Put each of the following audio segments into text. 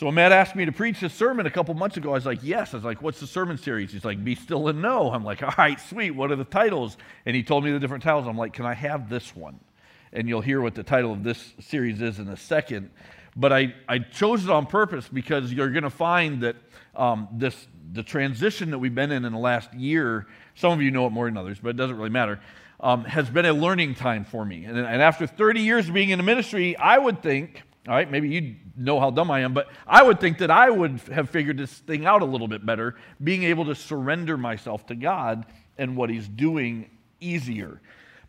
So Matt asked me to preach this sermon a couple months ago, I was like, yes. I was like, what's the sermon series? He's like, Be Still and Know. I'm like, all right, sweet. What are the titles? And he told me the different titles. I'm like, can I have this one? And you'll hear what the title of this series is in a second. But I, I chose it on purpose because you're going to find that um, this the transition that we've been in in the last year, some of you know it more than others, but it doesn't really matter, um, has been a learning time for me. And, and after 30 years of being in the ministry, I would think all right, maybe you know how dumb I am, but I would think that I would have figured this thing out a little bit better, being able to surrender myself to God and what He's doing easier.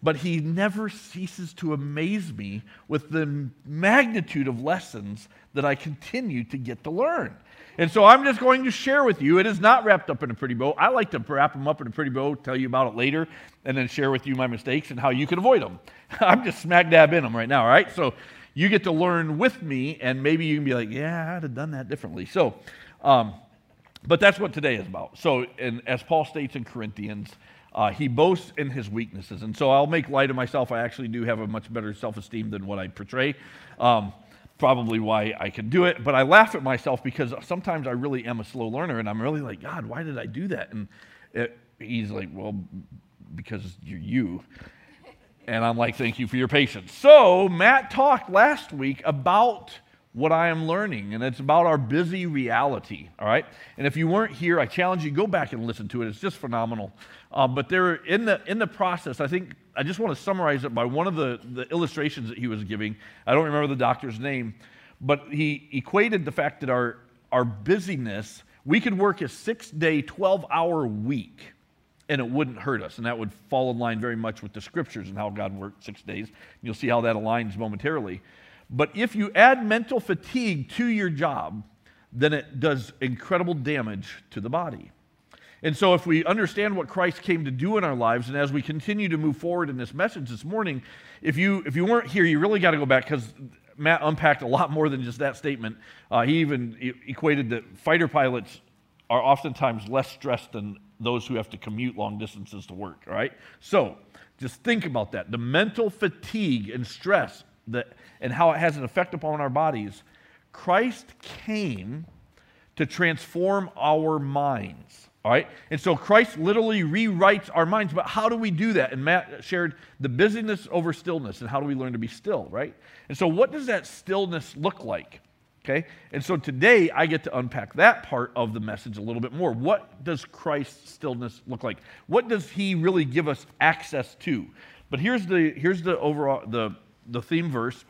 But He never ceases to amaze me with the magnitude of lessons that I continue to get to learn. And so I'm just going to share with you. It is not wrapped up in a pretty bow. I like to wrap them up in a pretty bow, tell you about it later, and then share with you my mistakes and how you can avoid them. I'm just smack dab in them right now, all right? So you get to learn with me, and maybe you can be like, yeah, I'd have done that differently. So, um, but that's what today is about. So, and as Paul states in Corinthians, uh, he boasts in his weaknesses. And so I'll make light of myself. I actually do have a much better self esteem than what I portray. Um, probably why I can do it. But I laugh at myself because sometimes I really am a slow learner and I'm really like, God, why did I do that? And it, he's like, well, because you're you. And I'm like, thank you for your patience. So, Matt talked last week about what I am learning, and it's about our busy reality, all right? And if you weren't here, I challenge you, go back and listen to it. It's just phenomenal. Um, but there, in the, in the process, I think, I just want to summarize it by one of the, the illustrations that he was giving. I don't remember the doctor's name, but he equated the fact that our, our busyness, we could work a six day, 12 hour week and it wouldn't hurt us. And that would fall in line very much with the scriptures and how God worked six days. You'll see how that aligns momentarily. But if you add mental fatigue to your job, then it does incredible damage to the body. And so, if we understand what Christ came to do in our lives, and as we continue to move forward in this message this morning, if you, if you weren't here, you really got to go back because Matt unpacked a lot more than just that statement. Uh, he even equated that fighter pilots are oftentimes less stressed than those who have to commute long distances to work, right? So just think about that. The mental fatigue and stress that, and how it has an effect upon our bodies. Christ came to transform our minds. All right? And so Christ literally rewrites our minds. But how do we do that? And Matt shared the busyness over stillness and how do we learn to be still, right? And so, what does that stillness look like? Okay? And so today I get to unpack that part of the message a little bit more. What does Christ's stillness look like? What does he really give us access to? But here's the here's the overall the the theme verse.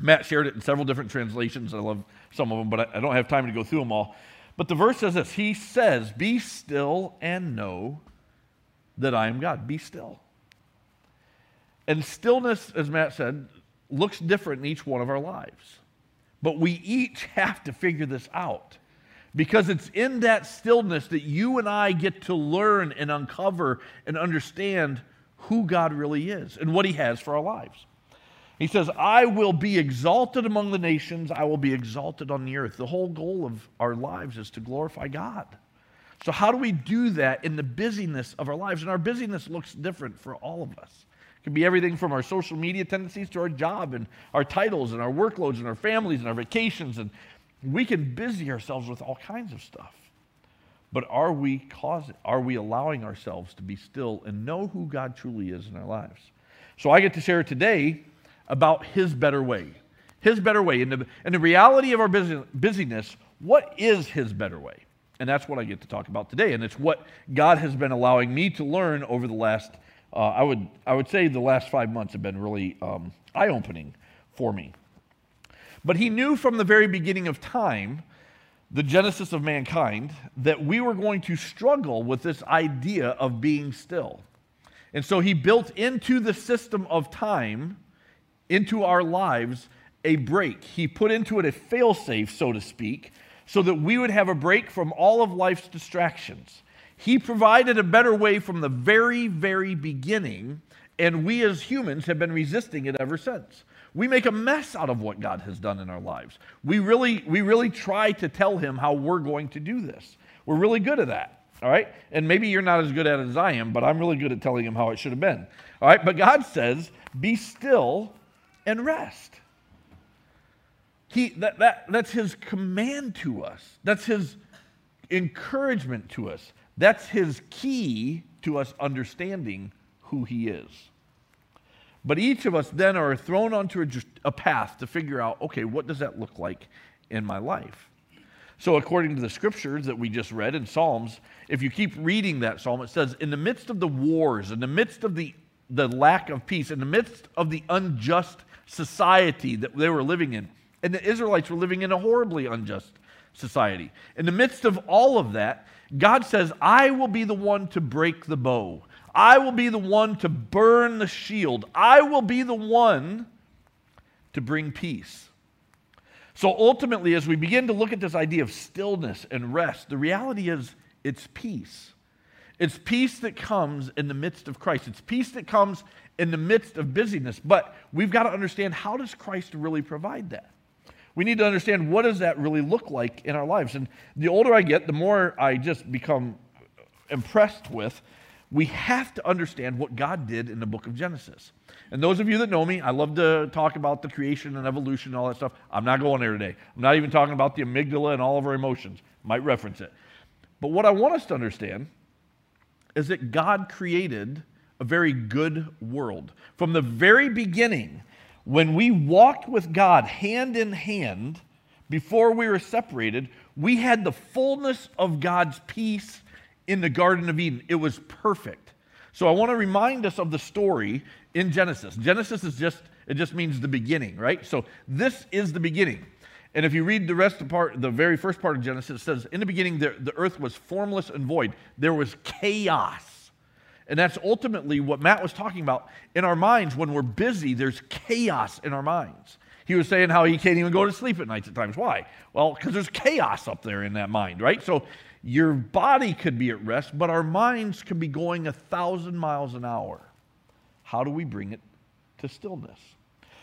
Matt shared it in several different translations. I love some of them, but I, I don't have time to go through them all. But the verse says this He says, Be still and know that I am God. Be still. And stillness, as Matt said, looks different in each one of our lives. But we each have to figure this out because it's in that stillness that you and I get to learn and uncover and understand who God really is and what He has for our lives. He says, I will be exalted among the nations, I will be exalted on the earth. The whole goal of our lives is to glorify God. So, how do we do that in the busyness of our lives? And our busyness looks different for all of us could be everything from our social media tendencies to our job and our titles and our workloads and our families and our vacations. And we can busy ourselves with all kinds of stuff. But are we causing, are we allowing ourselves to be still and know who God truly is in our lives? So I get to share today about his better way. His better way. In the, in the reality of our busyness, what is his better way? And that's what I get to talk about today. And it's what God has been allowing me to learn over the last uh, I, would, I would say the last five months have been really um, eye opening for me. But he knew from the very beginning of time, the genesis of mankind, that we were going to struggle with this idea of being still. And so he built into the system of time, into our lives, a break. He put into it a failsafe, so to speak, so that we would have a break from all of life's distractions. He provided a better way from the very, very beginning, and we as humans have been resisting it ever since. We make a mess out of what God has done in our lives. We really, we really try to tell Him how we're going to do this. We're really good at that. All right? And maybe you're not as good at it as I am, but I'm really good at telling him how it should have been. All right? But God says, be still and rest. he, that, that, that's his command to us. That's his encouragement to us. That's his key to us understanding who he is. But each of us then are thrown onto a, a path to figure out okay, what does that look like in my life? So, according to the scriptures that we just read in Psalms, if you keep reading that psalm, it says, In the midst of the wars, in the midst of the, the lack of peace, in the midst of the unjust society that they were living in, and the Israelites were living in a horribly unjust society. In the midst of all of that, God says, I will be the one to break the bow. I will be the one to burn the shield. I will be the one to bring peace. So ultimately, as we begin to look at this idea of stillness and rest, the reality is it's peace. It's peace that comes in the midst of Christ. It's peace that comes in the midst of busyness. But we've got to understand how does Christ really provide that? We need to understand what does that really look like in our lives. And the older I get, the more I just become impressed with we have to understand what God did in the book of Genesis. And those of you that know me, I love to talk about the creation and evolution and all that stuff. I'm not going there today. I'm not even talking about the amygdala and all of our emotions. Might reference it. But what I want us to understand is that God created a very good world. From the very beginning, when we walked with God hand in hand, before we were separated, we had the fullness of God's peace in the Garden of Eden. It was perfect. So I want to remind us of the story in Genesis. Genesis is just, it just means the beginning, right? So this is the beginning. And if you read the rest of part, the very first part of Genesis, it says, In the beginning, the, the earth was formless and void. There was chaos. And that's ultimately what Matt was talking about. In our minds, when we're busy, there's chaos in our minds. He was saying how he can't even go to sleep at nights at times. Why? Well, because there's chaos up there in that mind, right? So your body could be at rest, but our minds could be going a thousand miles an hour. How do we bring it to stillness?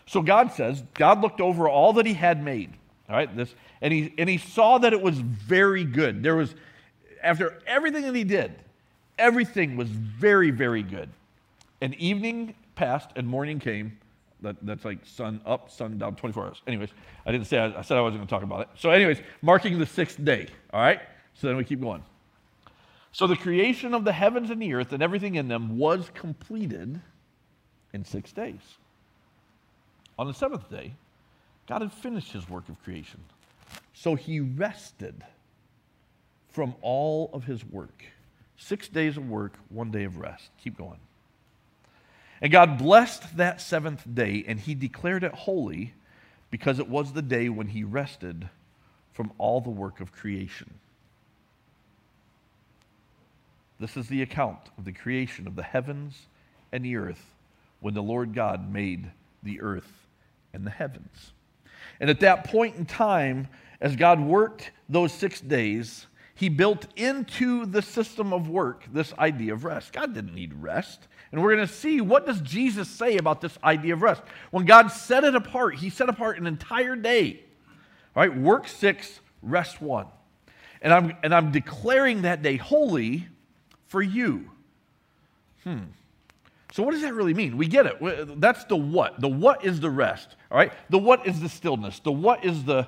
So God says, God looked over all that he had made. All right, this, and he and he saw that it was very good. There was, after everything that he did, everything was very, very good. And evening passed and morning came. That, that's like sun up, sun down, 24 hours. Anyways, I didn't say, I, I said I wasn't going to talk about it. So, anyways, marking the sixth day. All right. So then we keep going. So the creation of the heavens and the earth and everything in them was completed in six days. On the seventh day, God had finished his work of creation. So he rested from all of his work. Six days of work, one day of rest. Keep going. And God blessed that seventh day, and he declared it holy because it was the day when he rested from all the work of creation. This is the account of the creation of the heavens and the earth when the Lord God made the earth and the heavens. And at that point in time, as God worked those six days, he built into the system of work this idea of rest. God didn't need rest. And we're going to see what does Jesus say about this idea of rest. When God set it apart, he set apart an entire day. All right, work 6, rest 1. And I'm and I'm declaring that day holy for you. Hmm. So, what does that really mean? We get it. That's the what. The what is the rest. All right. The what is the stillness. The what is the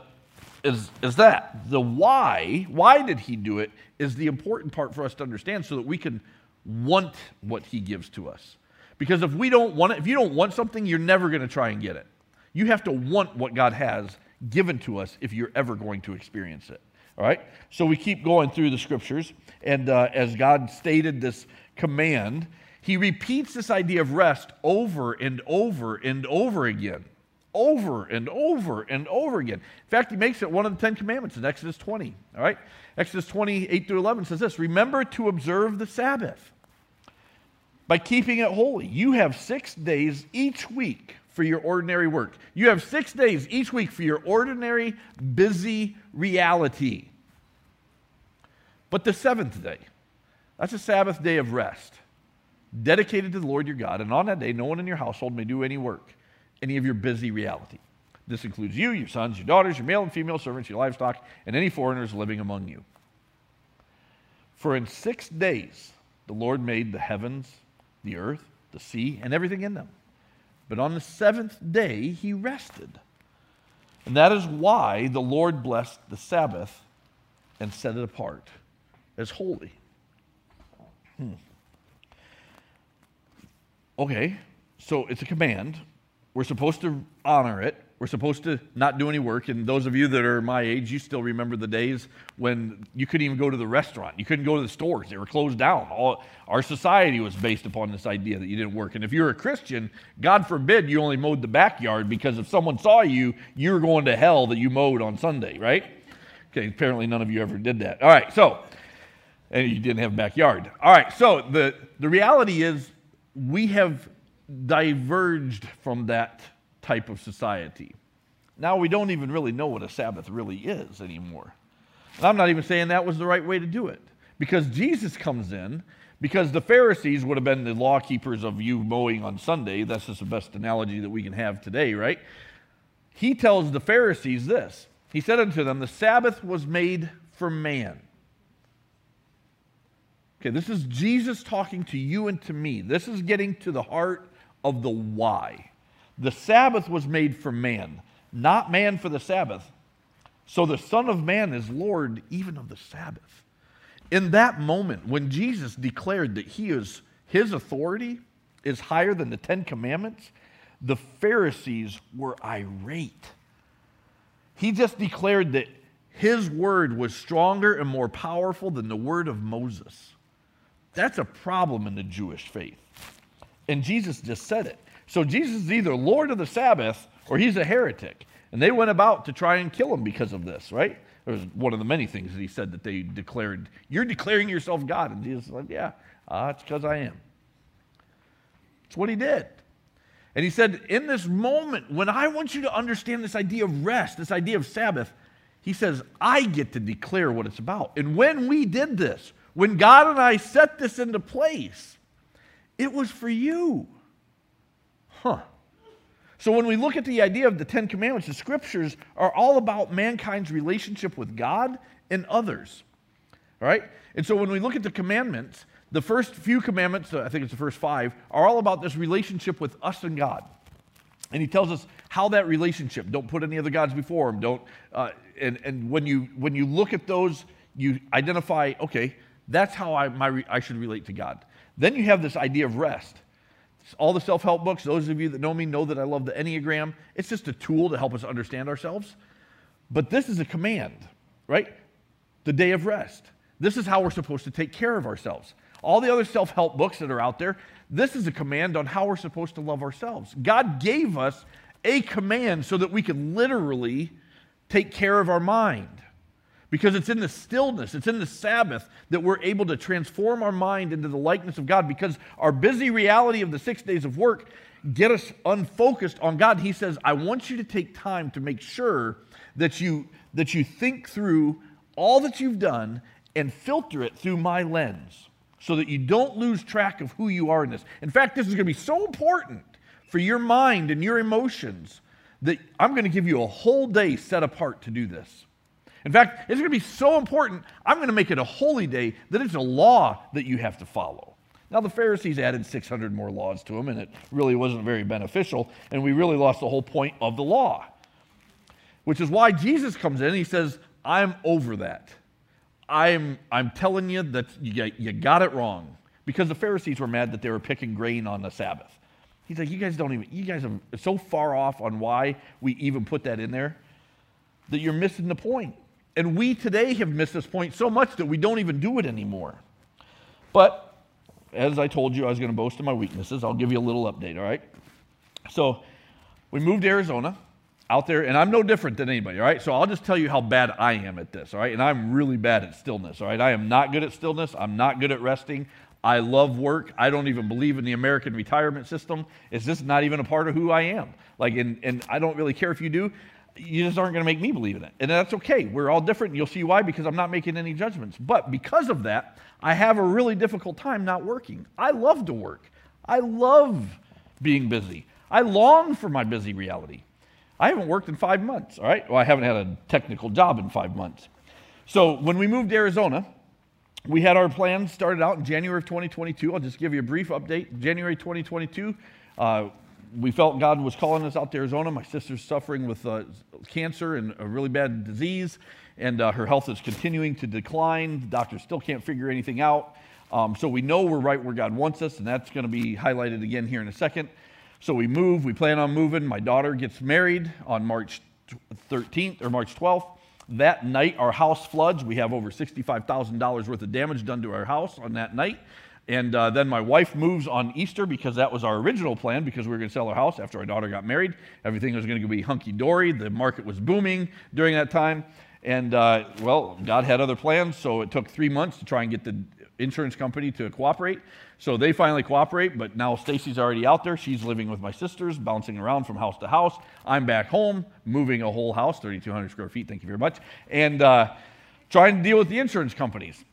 is is that. The why. Why did he do it? Is the important part for us to understand, so that we can want what he gives to us. Because if we don't want it, if you don't want something, you're never going to try and get it. You have to want what God has given to us if you're ever going to experience it. All right? So we keep going through the scriptures, and uh, as God stated this command, he repeats this idea of rest over and over and over again. Over and over and over again. In fact, he makes it one of the Ten Commandments in Exodus 20. All right? Exodus 28 through 11 says this Remember to observe the Sabbath by keeping it holy. You have six days each week for your ordinary work. You have six days each week for your ordinary, busy reality. But the seventh day, that's a Sabbath day of rest, dedicated to the Lord your God. And on that day, no one in your household may do any work, any of your busy reality. This includes you, your sons, your daughters, your male and female servants, your livestock, and any foreigners living among you. For in six days the Lord made the heavens, the earth, the sea, and everything in them but on the seventh day, he rested. And that is why the Lord blessed the Sabbath and set it apart as holy. Hmm. Okay, so it's a command. We're supposed to honor it. We're supposed to not do any work. And those of you that are my age, you still remember the days when you couldn't even go to the restaurant. You couldn't go to the stores. They were closed down. All, our society was based upon this idea that you didn't work. And if you're a Christian, God forbid you only mowed the backyard because if someone saw you, you were going to hell that you mowed on Sunday, right? Okay, apparently none of you ever did that. All right, so, and you didn't have a backyard. All right, so the, the reality is we have diverged from that type of society. Now we don't even really know what a Sabbath really is anymore. And I'm not even saying that was the right way to do it. Because Jesus comes in, because the Pharisees would have been the law keepers of you mowing on Sunday. That's just the best analogy that we can have today, right? He tells the Pharisees this He said unto them, The Sabbath was made for man. Okay, this is Jesus talking to you and to me. This is getting to the heart of the why. The Sabbath was made for man, not man for the Sabbath. So the Son of Man is Lord even of the Sabbath. In that moment, when Jesus declared that he is, his authority is higher than the Ten Commandments, the Pharisees were irate. He just declared that his word was stronger and more powerful than the word of Moses. That's a problem in the Jewish faith. And Jesus just said it. So Jesus is either Lord of the Sabbath or he's a heretic. And they went about to try and kill him because of this, right? It was one of the many things that he said that they declared, You're declaring yourself God. And Jesus said, Yeah, uh, it's because I am. It's what he did. And he said, In this moment, when I want you to understand this idea of rest, this idea of Sabbath, he says, I get to declare what it's about. And when we did this, when God and I set this into place, it was for you. Huh. So when we look at the idea of the Ten Commandments, the scriptures are all about mankind's relationship with God and others. All right? And so when we look at the commandments, the first few commandments, I think it's the first five, are all about this relationship with us and God. And he tells us how that relationship, don't put any other gods before him, don't, uh, and, and when, you, when you look at those, you identify, okay, that's how I, my, I should relate to God. Then you have this idea of rest. All the self help books, those of you that know me know that I love the Enneagram. It's just a tool to help us understand ourselves. But this is a command, right? The day of rest. This is how we're supposed to take care of ourselves. All the other self help books that are out there, this is a command on how we're supposed to love ourselves. God gave us a command so that we can literally take care of our mind. Because it's in the stillness, it's in the Sabbath that we're able to transform our mind into the likeness of God. Because our busy reality of the six days of work get us unfocused on God. He says, I want you to take time to make sure that you, that you think through all that you've done and filter it through my lens so that you don't lose track of who you are in this. In fact, this is going to be so important for your mind and your emotions that I'm going to give you a whole day set apart to do this. In fact, it's going to be so important, I'm going to make it a holy day that it's a law that you have to follow. Now, the Pharisees added 600 more laws to them, and it really wasn't very beneficial, and we really lost the whole point of the law. Which is why Jesus comes in and he says, I'm over that. I'm, I'm telling you that you, you got it wrong. Because the Pharisees were mad that they were picking grain on the Sabbath. He's like, you guys don't even, you guys are so far off on why we even put that in there that you're missing the point. And we today have missed this point so much that we don't even do it anymore. But as I told you, I was going to boast of my weaknesses. I'll give you a little update, all right? So we moved to Arizona out there, and I'm no different than anybody, all right? So I'll just tell you how bad I am at this, all right? And I'm really bad at stillness, all right? I am not good at stillness. I'm not good at resting. I love work. I don't even believe in the American retirement system. It's just not even a part of who I am. Like, and, and I don't really care if you do you just aren't going to make me believe in it. And that's okay. We're all different. You'll see why because I'm not making any judgments. But because of that, I have a really difficult time not working. I love to work. I love being busy. I long for my busy reality. I haven't worked in five months, all right? Well, I haven't had a technical job in five months. So when we moved to Arizona, we had our plans started out in January of 2022. I'll just give you a brief update. January 2022, uh, we felt God was calling us out to Arizona. My sister's suffering with uh, cancer and a really bad disease, and uh, her health is continuing to decline. The doctors still can't figure anything out. Um, so we know we're right where God wants us, and that's going to be highlighted again here in a second. So we move. We plan on moving. My daughter gets married on March 13th or March 12th. That night, our house floods. We have over $65,000 worth of damage done to our house on that night. And uh, then my wife moves on Easter because that was our original plan because we were going to sell our house after our daughter got married. Everything was going to be hunky dory. The market was booming during that time. And uh, well, God had other plans, so it took three months to try and get the insurance company to cooperate. So they finally cooperate, but now Stacy's already out there. She's living with my sisters, bouncing around from house to house. I'm back home, moving a whole house, 3,200 square feet, thank you very much, and uh, trying to deal with the insurance companies.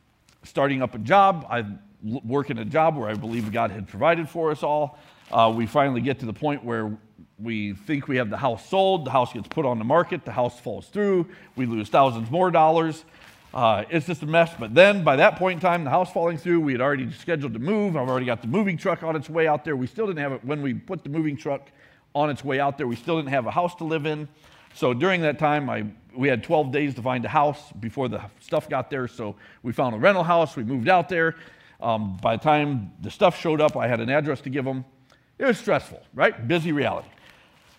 Starting up a job, I work in a job where I believe God had provided for us all. Uh, we finally get to the point where we think we have the house sold, the house gets put on the market, the house falls through, we lose thousands more dollars. Uh, it's just a mess. But then by that point in time, the house falling through, we had already scheduled to move. I've already got the moving truck on its way out there. We still didn't have it when we put the moving truck on its way out there. We still didn't have a house to live in. So during that time, I, we had 12 days to find a house before the stuff got there. So we found a rental house. We moved out there. Um, by the time the stuff showed up, I had an address to give them. It was stressful, right? Busy reality.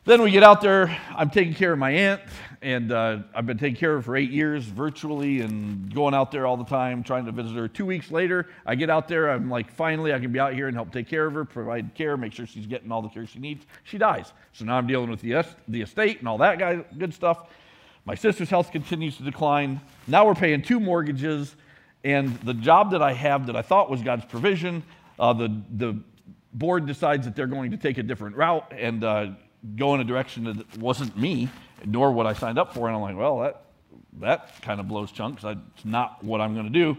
Then we get out there. I'm taking care of my aunt, and uh, I've been taking care of her for eight years virtually and going out there all the time, trying to visit her. Two weeks later, I get out there. I'm like, finally, I can be out here and help take care of her, provide care, make sure she's getting all the care she needs. She dies. So now I'm dealing with the, the estate and all that guy, good stuff. My sister's health continues to decline. Now we're paying two mortgages, and the job that I have that I thought was God's provision, uh, the, the board decides that they're going to take a different route and uh, go in a direction that wasn't me, nor what I signed up for. And I'm like, well, that, that kind of blows chunks. It's not what I'm going to do.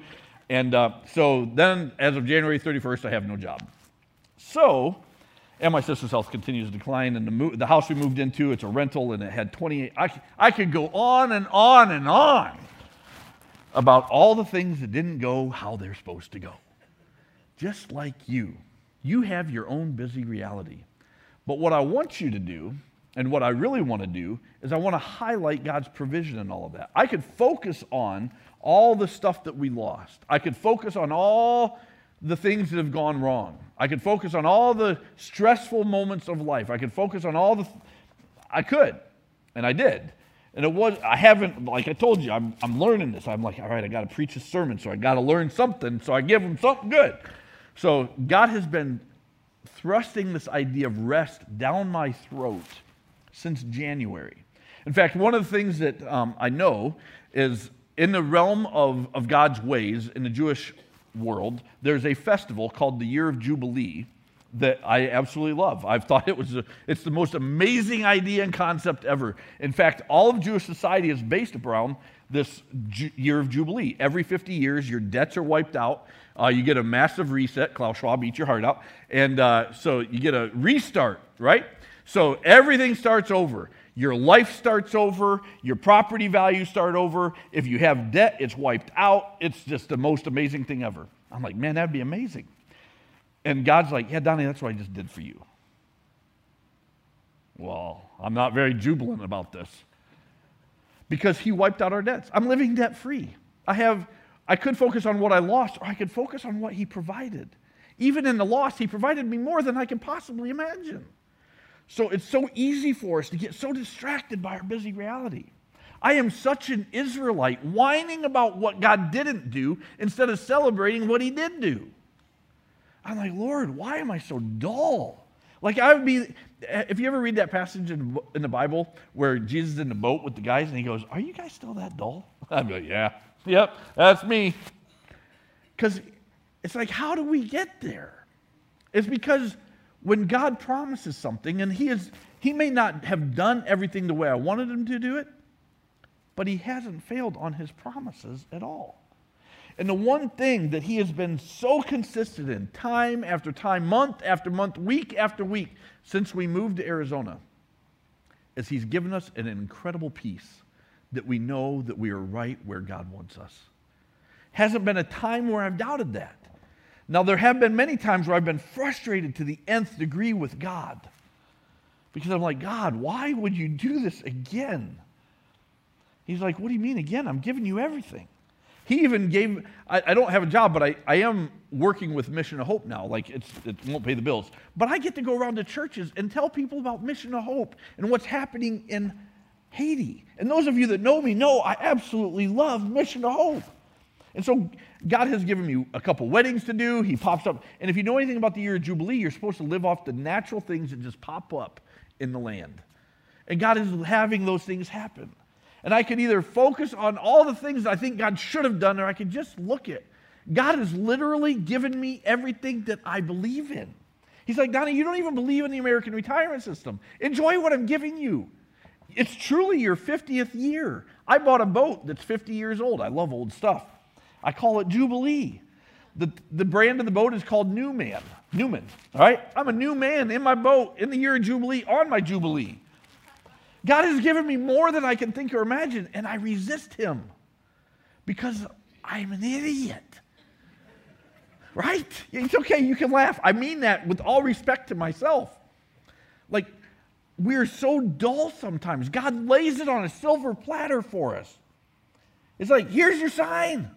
And uh, so then, as of January 31st, I have no job. So, and my sister's health continues to decline. And the, mo- the house we moved into, it's a rental, and it had 28. I, I could go on and on and on about all the things that didn't go how they're supposed to go. Just like you, you have your own busy reality. But what I want you to do, and what I really want to do, is I want to highlight God's provision in all of that. I could focus on all the stuff that we lost. I could focus on all the things that have gone wrong. I could focus on all the stressful moments of life. I could focus on all the. Th- I could, and I did. And it was, I haven't, like I told you, I'm, I'm learning this. I'm like, all right, I got to preach a sermon, so I got to learn something, so I give them something good. So God has been thrusting this idea of rest down my throat since January. In fact, one of the things that um, I know is in the realm of, of God's ways in the Jewish world, there's a festival called the Year of Jubilee that I absolutely love. I've thought it was a, it's the most amazing idea and concept ever. In fact, all of Jewish society is based around this year of Jubilee. Every 50 years, your debts are wiped out. Uh, you get a massive reset. Klaus Schwab eat your heart out. And uh, so you get a restart, right? So everything starts over. Your life starts over. Your property values start over. If you have debt, it's wiped out. It's just the most amazing thing ever. I'm like, man, that'd be amazing. And God's like, yeah, Donnie, that's what I just did for you. Well, I'm not very jubilant about this because He wiped out our debts. I'm living debt free. I have I could focus on what I lost, or I could focus on what He provided. Even in the loss, He provided me more than I can possibly imagine. So it's so easy for us to get so distracted by our busy reality. I am such an Israelite whining about what God didn't do instead of celebrating what He did do. I'm like, Lord, why am I so dull? Like, I would be, if you ever read that passage in, in the Bible where Jesus is in the boat with the guys and he goes, Are you guys still that dull? Be like, Yeah. Yep, that's me. Because it's like, how do we get there? It's because when God promises something, and He is He may not have done everything the way I wanted Him to do it, but He hasn't failed on His promises at all. And the one thing that He has been so consistent in, time after time, month after month, week after week, since we moved to Arizona, is He's given us an incredible peace that we know that we are right where God wants us. Hasn't been a time where I've doubted that. Now, there have been many times where I've been frustrated to the nth degree with God. Because I'm like, God, why would you do this again? He's like, What do you mean again? I'm giving you everything. He even gave, I, I, don't have a job, but I, I am working with Mission of Hope now. Like, it's, it won't pay the bills. But I get to go around to churches and tell people about Mission of Hope and what's happening in Haiti. And those of you that know me know I absolutely love Mission of Hope. And so God has given me a couple weddings to do. He pops up. And if you know anything about the year of Jubilee, you're supposed to live off the natural things that just pop up in the land. And God is having those things happen. And I can either focus on all the things I think God should have done, or I can just look at God has literally given me everything that I believe in. He's like, Donnie, you don't even believe in the American retirement system. Enjoy what I'm giving you. It's truly your 50th year. I bought a boat that's 50 years old. I love old stuff. I call it Jubilee. The, the brand of the boat is called Newman. Newman. All right? I'm a new man in my boat in the year of Jubilee on my Jubilee. God has given me more than I can think or imagine, and I resist Him because I'm an idiot. Right? It's okay, you can laugh. I mean that with all respect to myself. Like, we're so dull sometimes. God lays it on a silver platter for us. It's like, here's your sign.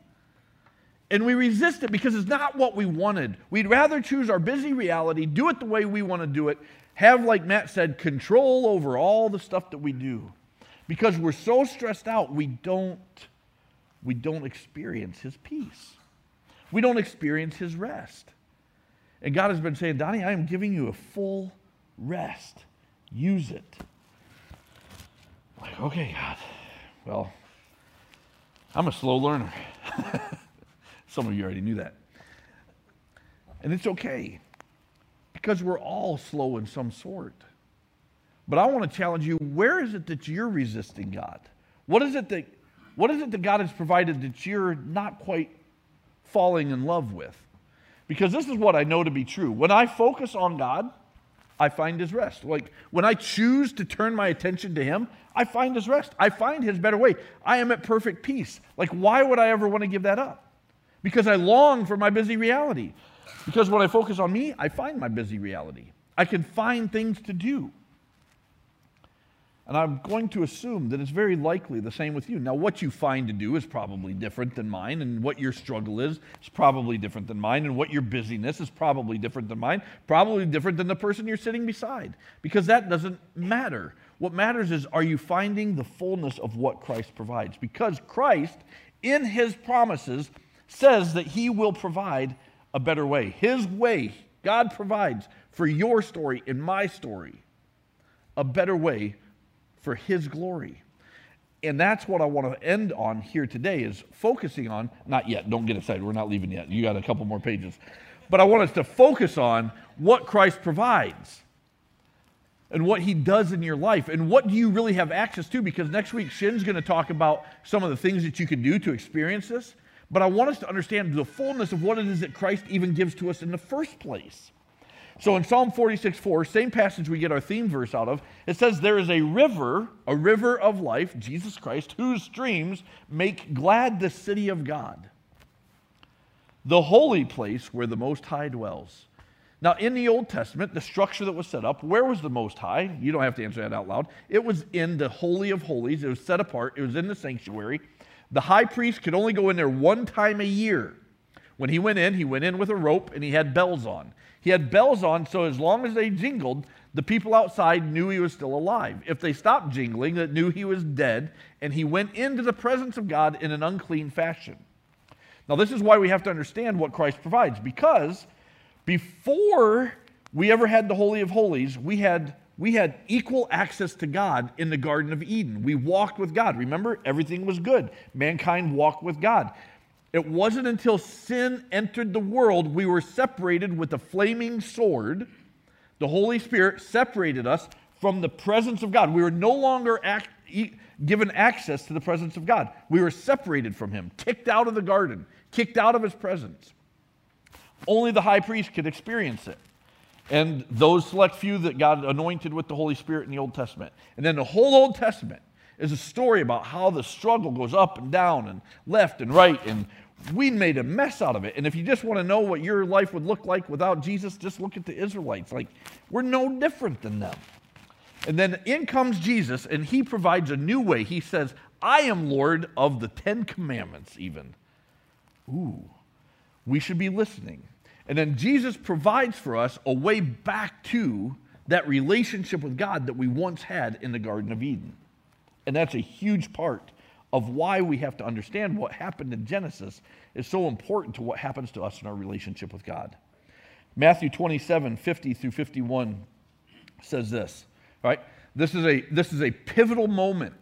And we resist it because it's not what we wanted. We'd rather choose our busy reality, do it the way we want to do it, have, like Matt said, control over all the stuff that we do. Because we're so stressed out, we don't, we don't experience his peace. We don't experience his rest. And God has been saying, Donnie, I am giving you a full rest. Use it. Like, okay, God. Well, I'm a slow learner. Some of you already knew that. And it's okay because we're all slow in some sort. But I want to challenge you where is it that you're resisting God? What is it that, what is it that God has provided that you're not quite falling in love with? Because this is what I know to be true. When I focus on God, I find his rest. Like when I choose to turn my attention to him, I find his rest. I find his better way. I am at perfect peace. Like, why would I ever want to give that up? Because I long for my busy reality. Because when I focus on me, I find my busy reality. I can find things to do. And I'm going to assume that it's very likely the same with you. Now, what you find to do is probably different than mine, and what your struggle is is probably different than mine, and what your busyness is probably different than mine, probably different than the person you're sitting beside, because that doesn't matter. What matters is are you finding the fullness of what Christ provides? Because Christ, in his promises, says that he will provide a better way. His way, God provides for your story and my story a better way for His glory. And that's what I want to end on here today is focusing on, not yet, don't get excited, we're not leaving yet. You got a couple more pages. But I want us to focus on what Christ provides and what he does in your life and what do you really have access to because next week Shin's going to talk about some of the things that you can do to experience this but I want us to understand the fullness of what it is that Christ even gives to us in the first place. So in Psalm 46 4, same passage we get our theme verse out of, it says, There is a river, a river of life, Jesus Christ, whose streams make glad the city of God, the holy place where the Most High dwells. Now, in the Old Testament, the structure that was set up, where was the Most High? You don't have to answer that out loud. It was in the Holy of Holies. It was set apart. It was in the sanctuary. The high priest could only go in there one time a year. When he went in, he went in with a rope and he had bells on. He had bells on so as long as they jingled, the people outside knew he was still alive. If they stopped jingling, that knew he was dead, and he went into the presence of God in an unclean fashion. Now, this is why we have to understand what Christ provides, because before we ever had the Holy of Holies, we had we had equal access to God in the Garden of Eden. We walked with God. Remember, everything was good. Mankind walked with God. It wasn't until sin entered the world we were separated with a flaming sword. The Holy Spirit separated us from the presence of God. We were no longer act, given access to the presence of God. We were separated from Him, kicked out of the garden, kicked out of His presence. Only the high priest could experience it and those select few that God anointed with the Holy Spirit in the Old Testament. And then the whole Old Testament is a story about how the struggle goes up and down and left and right. And we made a mess out of it. And if you just want to know what your life would look like without Jesus, just look at the Israelites. Like, we're no different than them. And then in comes Jesus, and he provides a new way. He says, I am Lord of the Ten Commandments, even. Ooh, we should be listening. And then Jesus provides for us a way back to that relationship with God that we once had in the Garden of Eden. And that's a huge part of why we have to understand what happened in Genesis is so important to what happens to us in our relationship with God. Matthew 27, 50 through 51 says this, right? This is a, this is a pivotal moment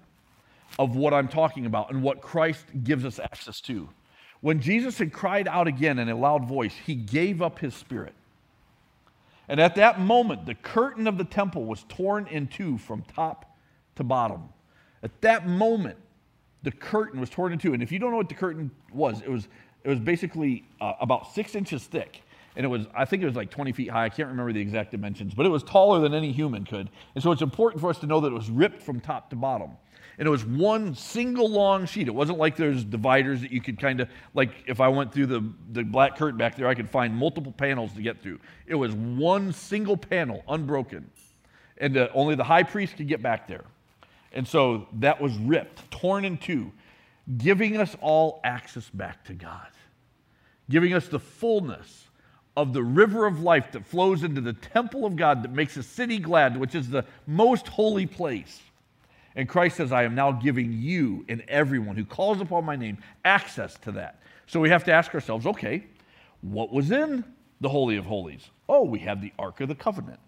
of what I'm talking about and what Christ gives us access to. When Jesus had cried out again in a loud voice, he gave up his spirit. And at that moment, the curtain of the temple was torn in two from top to bottom. At that moment, the curtain was torn in two. And if you don't know what the curtain was, it was, it was basically uh, about six inches thick. And it was, I think it was like 20 feet high. I can't remember the exact dimensions, but it was taller than any human could. And so it's important for us to know that it was ripped from top to bottom. And it was one single long sheet. It wasn't like there's dividers that you could kind of, like if I went through the, the black curtain back there, I could find multiple panels to get through. It was one single panel, unbroken. And uh, only the high priest could get back there. And so that was ripped, torn in two, giving us all access back to God, giving us the fullness of the river of life that flows into the temple of God that makes the city glad, which is the most holy place. And Christ says, I am now giving you and everyone who calls upon my name access to that. So we have to ask ourselves okay, what was in the Holy of Holies? Oh, we have the Ark of the Covenant.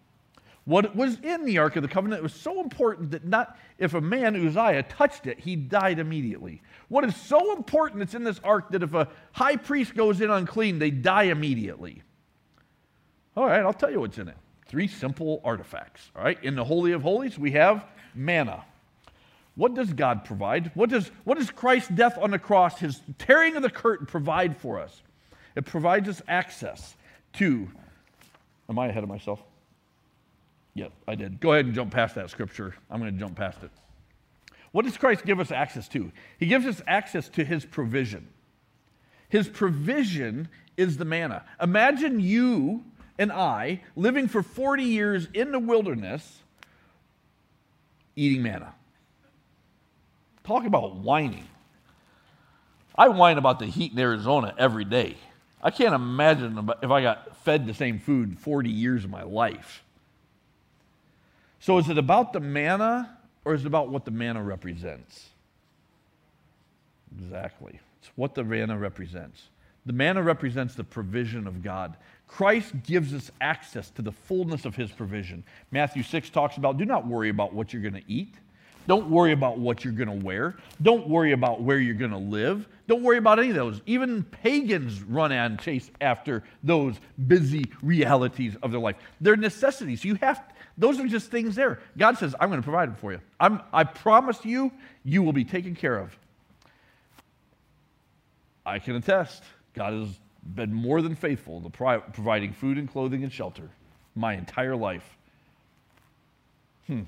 What was in the Ark of the Covenant was so important that not if a man, Uzziah, touched it, he died immediately. What is so important that's in this ark that if a high priest goes in unclean, they die immediately? All right, I'll tell you what's in it. Three simple artifacts. All right, in the Holy of Holies, we have manna. What does God provide? What does, what does Christ's death on the cross, his tearing of the curtain, provide for us? It provides us access to. Am I ahead of myself? Yep, I did. Go ahead and jump past that scripture. I'm going to jump past it. What does Christ give us access to? He gives us access to his provision. His provision is the manna. Imagine you and I living for 40 years in the wilderness eating manna. Talk about whining. I whine about the heat in Arizona every day. I can't imagine if I got fed the same food 40 years of my life. So is it about the manna or is it about what the manna represents? Exactly. It's what the manna represents. The manna represents the provision of God. Christ gives us access to the fullness of his provision. Matthew 6 talks about do not worry about what you're going to eat. Don't worry about what you're going to wear. Don't worry about where you're going to live. Don't worry about any of those. Even pagans run and chase after those busy realities of their life. They're necessities. You have those are just things there. God says, I'm going to provide them for you. I'm, I promise you, you will be taken care of. I can attest, God has been more than faithful to pro- providing food and clothing and shelter my entire life. Hmm.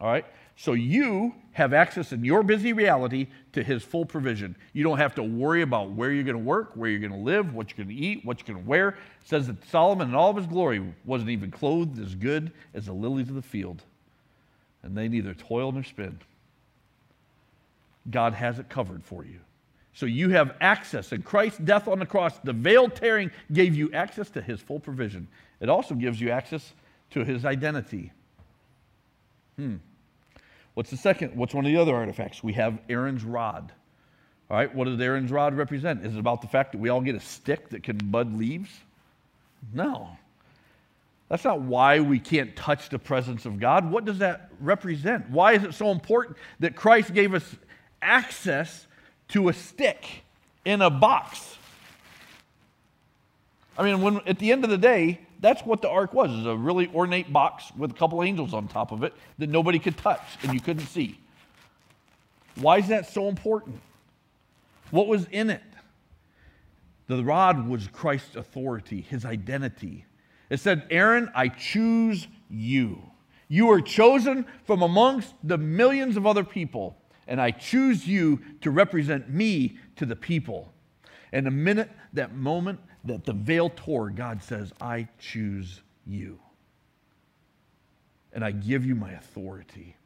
All right? So you have access in your busy reality to his full provision. You don't have to worry about where you're going to work, where you're going to live, what you're going to eat, what you're going to wear. It says that Solomon in all of his glory wasn't even clothed as good as the lilies of the field. And they neither toil nor spin. God has it covered for you. So you have access. And Christ's death on the cross, the veil tearing, gave you access to his full provision. It also gives you access to his identity. Hmm. What's the second? What's one of the other artifacts? We have Aaron's rod. All right, what does Aaron's rod represent? Is it about the fact that we all get a stick that can bud leaves? No. That's not why we can't touch the presence of God. What does that represent? Why is it so important that Christ gave us access to a stick in a box? I mean, when, at the end of the day, that's what the ark was. Was a really ornate box with a couple angels on top of it that nobody could touch and you couldn't see. Why is that so important? What was in it? The rod was Christ's authority, his identity. It said, Aaron, I choose you. You are chosen from amongst the millions of other people, and I choose you to represent me to the people. And the minute, that moment, that the veil tore, God says, I choose you. and I give you my authority.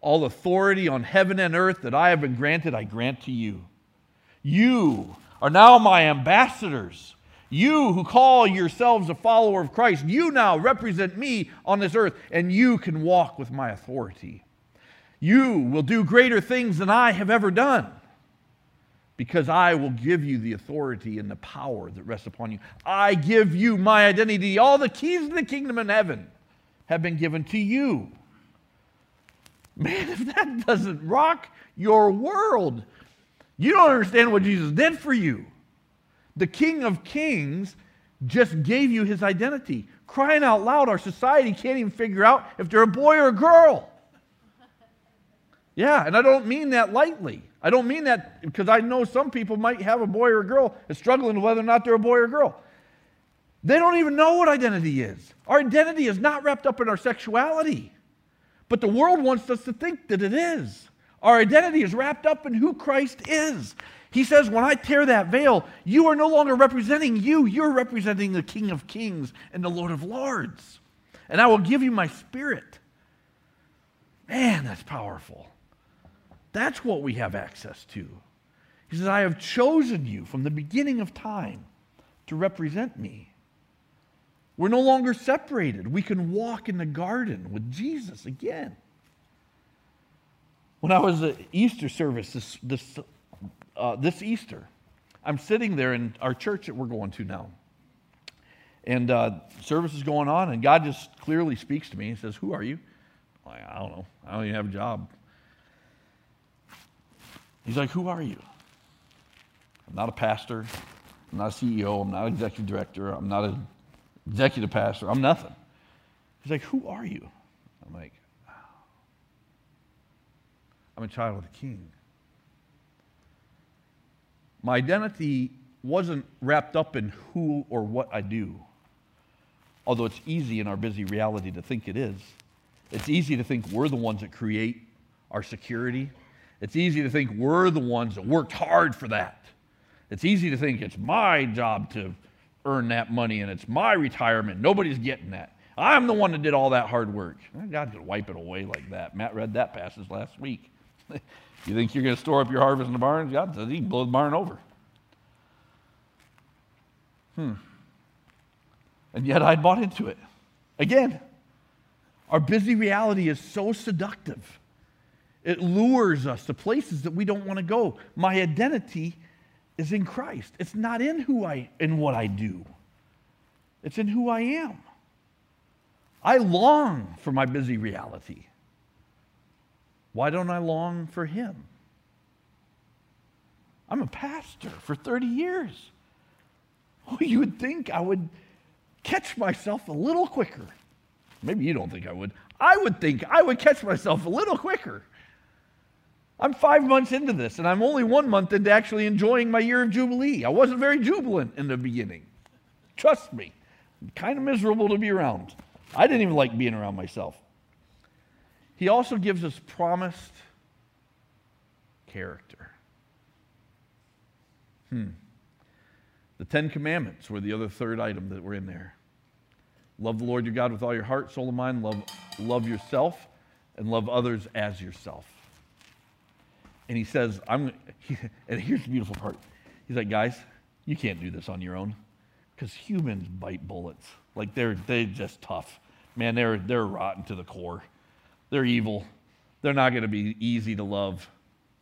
All authority on heaven and earth that I have been granted, I grant to you. You are now my ambassadors. You who call yourselves a follower of Christ, you now represent me on this earth, and you can walk with my authority. You will do greater things than I have ever done because I will give you the authority and the power that rests upon you. I give you my identity. All the keys to the kingdom in heaven have been given to you. Man, if that doesn't rock your world, you don't understand what Jesus did for you. The King of Kings just gave you his identity. Crying out loud, our society can't even figure out if they're a boy or a girl. Yeah, and I don't mean that lightly. I don't mean that because I know some people might have a boy or a girl and struggling whether or not they're a boy or a girl. They don't even know what identity is. Our identity is not wrapped up in our sexuality, but the world wants us to think that it is. Our identity is wrapped up in who Christ is. He says, When I tear that veil, you are no longer representing you, you're representing the King of Kings and the Lord of Lords. And I will give you my spirit. Man, that's powerful. That's what we have access to. He says, I have chosen you from the beginning of time to represent me. We're no longer separated. We can walk in the garden with Jesus again. When I was at Easter service this, this, uh, this Easter, I'm sitting there in our church that we're going to now. And uh, service is going on, and God just clearly speaks to me. He says, Who are you? Like, I don't know. I don't even have a job. He's like, Who are you? I'm not a pastor. I'm not a CEO. I'm not an executive director. I'm not an executive pastor. I'm nothing. He's like, Who are you? I'm like, I'm a child of the king. My identity wasn't wrapped up in who or what I do, although it's easy in our busy reality to think it is. It's easy to think we're the ones that create our security, it's easy to think we're the ones that worked hard for that. It's easy to think it's my job to earn that money and it's my retirement. Nobody's getting that. I'm the one that did all that hard work. Going to wipe it away like that. Matt read that passage last week. you think you're going to store up your harvest in the barn? God says he can blow the barn over. Hmm. And yet I bought into it. Again, our busy reality is so seductive. It lures us to places that we don't want to go. My identity is in Christ. It's not in who I in what I do. It's in who I am. I long for my busy reality. Why don't I long for him? I'm a pastor for 30 years. Oh, you would think I would catch myself a little quicker. Maybe you don't think I would. I would think I would catch myself a little quicker. I'm five months into this, and I'm only one month into actually enjoying my year of Jubilee. I wasn't very jubilant in the beginning. Trust me, kind of miserable to be around. I didn't even like being around myself. He also gives us promised character. Hmm. The Ten Commandments were the other third item that were in there. Love the Lord your God with all your heart, soul, and mind. Love, love yourself, and love others as yourself. And he says, I'm, he, and here's the beautiful part. He's like, guys, you can't do this on your own because humans bite bullets. Like they're, they're just tough. Man, they're, they're rotten to the core. They're evil. They're not going to be easy to love.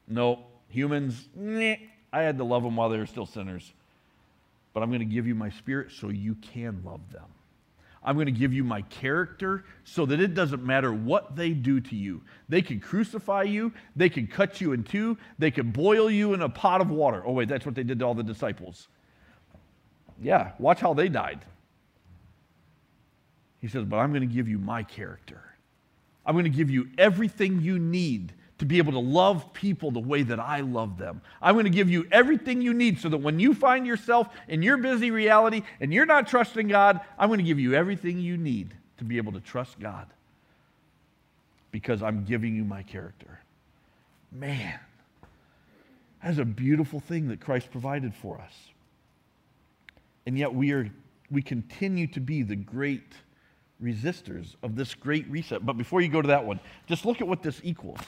No, humans, meh, I had to love them while they were still sinners. But I'm going to give you my spirit so you can love them. I'm going to give you my character so that it doesn't matter what they do to you. They can crucify you, they can cut you in two, they can boil you in a pot of water. Oh, wait, that's what they did to all the disciples. Yeah, watch how they died. He says, But I'm going to give you my character. I'm going to give you everything you need to be able to love people the way that I love them. I'm going to give you everything you need so that when you find yourself in your busy reality and you're not trusting God, I'm going to give you everything you need to be able to trust God because I'm giving you my character. Man, that's a beautiful thing that Christ provided for us. And yet we are we continue to be the great resistors of this great reset. But before you go to that one, just look at what this equals.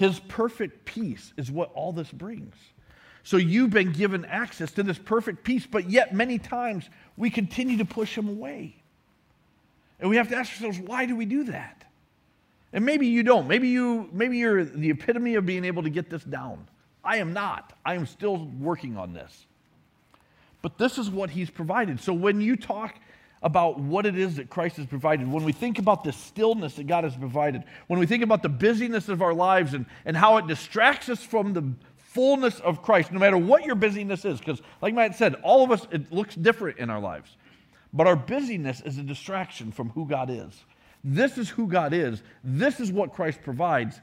His perfect peace is what all this brings. So you've been given access to this perfect peace, but yet many times we continue to push him away. And we have to ask ourselves, why do we do that? And maybe you don't. Maybe you maybe you're the epitome of being able to get this down. I am not. I am still working on this. But this is what he's provided. So when you talk about what it is that Christ has provided, when we think about the stillness that God has provided, when we think about the busyness of our lives and, and how it distracts us from the fullness of Christ, no matter what your busyness is, because like Matt said, all of us, it looks different in our lives. But our busyness is a distraction from who God is. This is who God is. This is what Christ provides.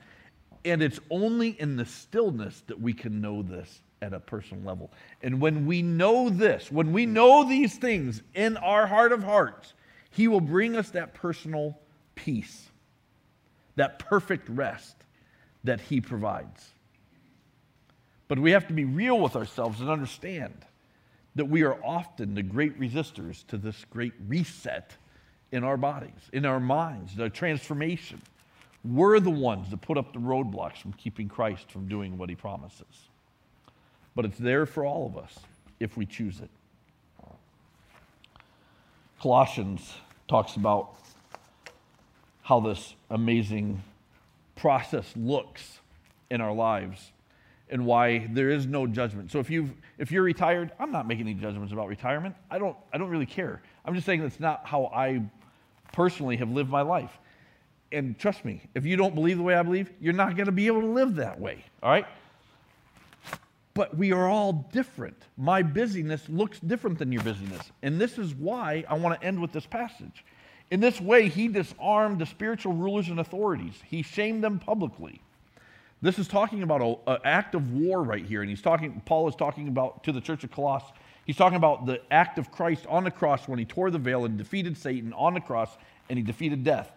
And it's only in the stillness that we can know this at a personal level. And when we know this, when we know these things in our heart of hearts, He will bring us that personal peace, that perfect rest that He provides. But we have to be real with ourselves and understand that we are often the great resistors to this great reset in our bodies, in our minds, the transformation. We're the ones that put up the roadblocks from keeping Christ from doing what he promises but it's there for all of us if we choose it. Colossians talks about how this amazing process looks in our lives and why there is no judgment. So if you if you're retired, I'm not making any judgments about retirement. I don't I don't really care. I'm just saying that's not how I personally have lived my life. And trust me, if you don't believe the way I believe, you're not going to be able to live that way. All right? But we are all different. My busyness looks different than your busyness. And this is why I want to end with this passage. In this way, he disarmed the spiritual rulers and authorities, he shamed them publicly. This is talking about an act of war right here. And he's talking, Paul is talking about to the church of Colossus. He's talking about the act of Christ on the cross when he tore the veil and defeated Satan on the cross and he defeated death.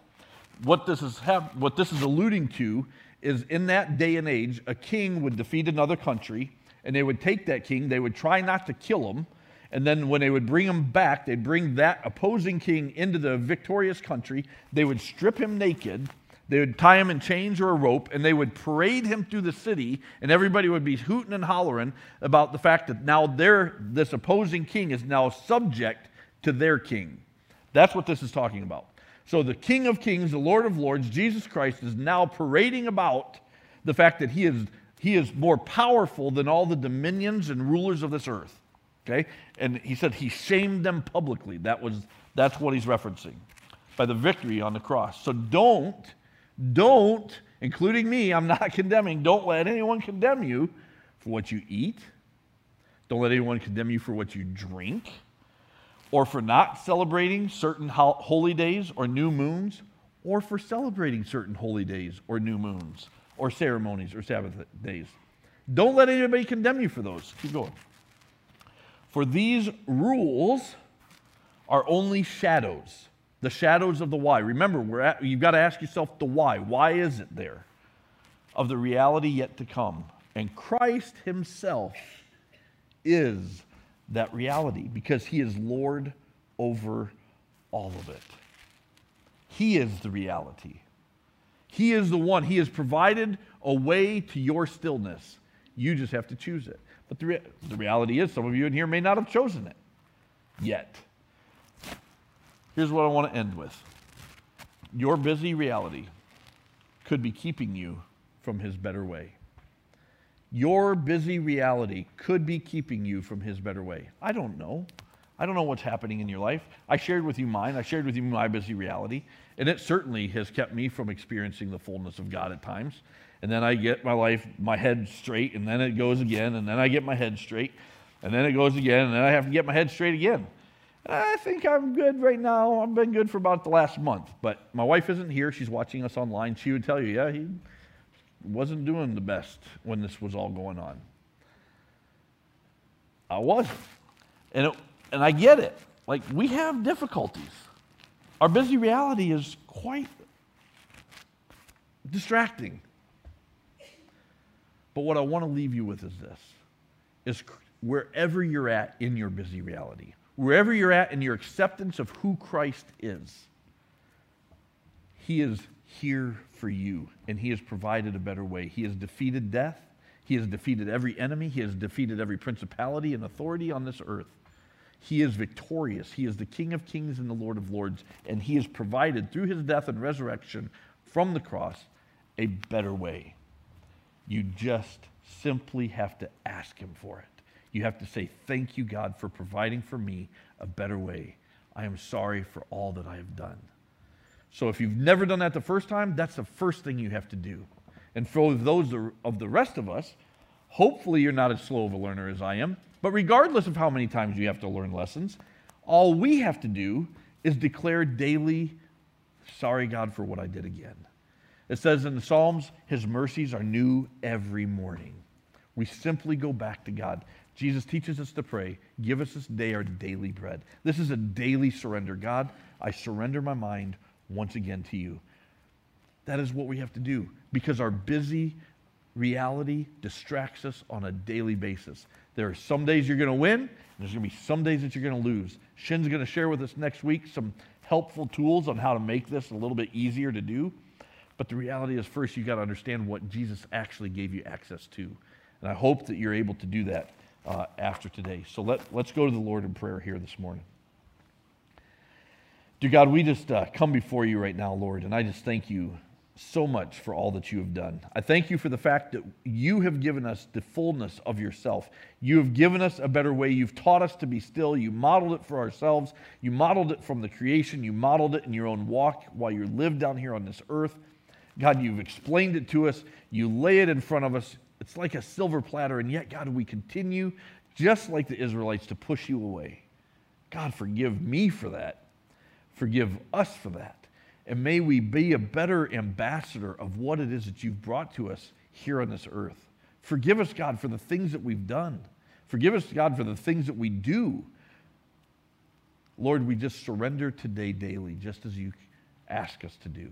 What this is, have, what this is alluding to is in that day and age, a king would defeat another country and they would take that king, they would try not to kill him, and then when they would bring him back, they'd bring that opposing king into the victorious country, they would strip him naked, they would tie him in chains or a rope, and they would parade him through the city, and everybody would be hooting and hollering about the fact that now their, this opposing king is now subject to their king. That's what this is talking about. So the King of Kings, the Lord of Lords, Jesus Christ, is now parading about the fact that he is he is more powerful than all the dominions and rulers of this earth. Okay? And he said he shamed them publicly. That was that's what he's referencing by the victory on the cross. So don't, don't, including me, I'm not condemning, don't let anyone condemn you for what you eat. Don't let anyone condemn you for what you drink or for not celebrating certain holy days or new moons or for celebrating certain holy days or new moons or ceremonies or Sabbath days. Don't let anybody condemn you for those. Keep going. For these rules are only shadows, the shadows of the why. Remember, at, you've got to ask yourself the why. Why is it there? Of the reality yet to come. And Christ Himself is that reality because He is Lord over all of it. He is the reality. He is the one. He has provided a way to your stillness. You just have to choose it. But the, the reality is, some of you in here may not have chosen it yet. Here's what I want to end with your busy reality could be keeping you from his better way. Your busy reality could be keeping you from his better way. I don't know. I don't know what's happening in your life. I shared with you mine. I shared with you my busy reality. And it certainly has kept me from experiencing the fullness of God at times. And then I get my life, my head straight, and then it goes again, and then I get my head straight, and then it goes again, and then I have to get my head straight again. And I think I'm good right now. I've been good for about the last month. But my wife isn't here. She's watching us online. She would tell you, yeah, he wasn't doing the best when this was all going on. I wasn't. And it, and I get it. Like, we have difficulties. Our busy reality is quite distracting. But what I want to leave you with is this is wherever you're at in your busy reality, wherever you're at in your acceptance of who Christ is, He is here for you, and He has provided a better way. He has defeated death, He has defeated every enemy, He has defeated every principality and authority on this earth. He is victorious. He is the King of kings and the Lord of lords, and He has provided through His death and resurrection from the cross a better way. You just simply have to ask Him for it. You have to say, Thank you, God, for providing for me a better way. I am sorry for all that I have done. So if you've never done that the first time, that's the first thing you have to do. And for those of the rest of us, hopefully you're not as slow of a learner as I am. But regardless of how many times you have to learn lessons, all we have to do is declare daily, sorry, God, for what I did again. It says in the Psalms, His mercies are new every morning. We simply go back to God. Jesus teaches us to pray, give us this day our daily bread. This is a daily surrender. God, I surrender my mind once again to you. That is what we have to do because our busy reality distracts us on a daily basis. There are some days you're going to win, and there's going to be some days that you're going to lose. Shin's going to share with us next week some helpful tools on how to make this a little bit easier to do. But the reality is, first, you've got to understand what Jesus actually gave you access to. And I hope that you're able to do that uh, after today. So let, let's go to the Lord in prayer here this morning. Dear God, we just uh, come before you right now, Lord, and I just thank you so much for all that you have done. I thank you for the fact that you have given us the fullness of yourself. You have given us a better way. You've taught us to be still. You modeled it for ourselves. You modeled it from the creation. You modeled it in your own walk while you lived down here on this earth. God, you've explained it to us. You lay it in front of us. It's like a silver platter, and yet, God, we continue, just like the Israelites, to push you away. God, forgive me for that. Forgive us for that. And may we be a better ambassador of what it is that you've brought to us here on this earth. Forgive us, God, for the things that we've done. Forgive us, God, for the things that we do. Lord, we just surrender today daily, just as you ask us to do.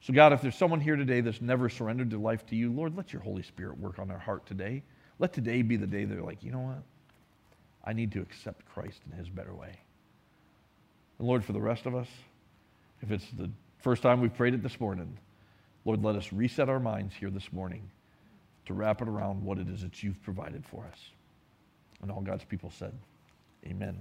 So, God, if there's someone here today that's never surrendered their life to you, Lord, let your Holy Spirit work on their heart today. Let today be the day they're like, you know what? I need to accept Christ in his better way. And Lord, for the rest of us, if it's the first time we've prayed it this morning, Lord, let us reset our minds here this morning to wrap it around what it is that you've provided for us. And all God's people said, Amen.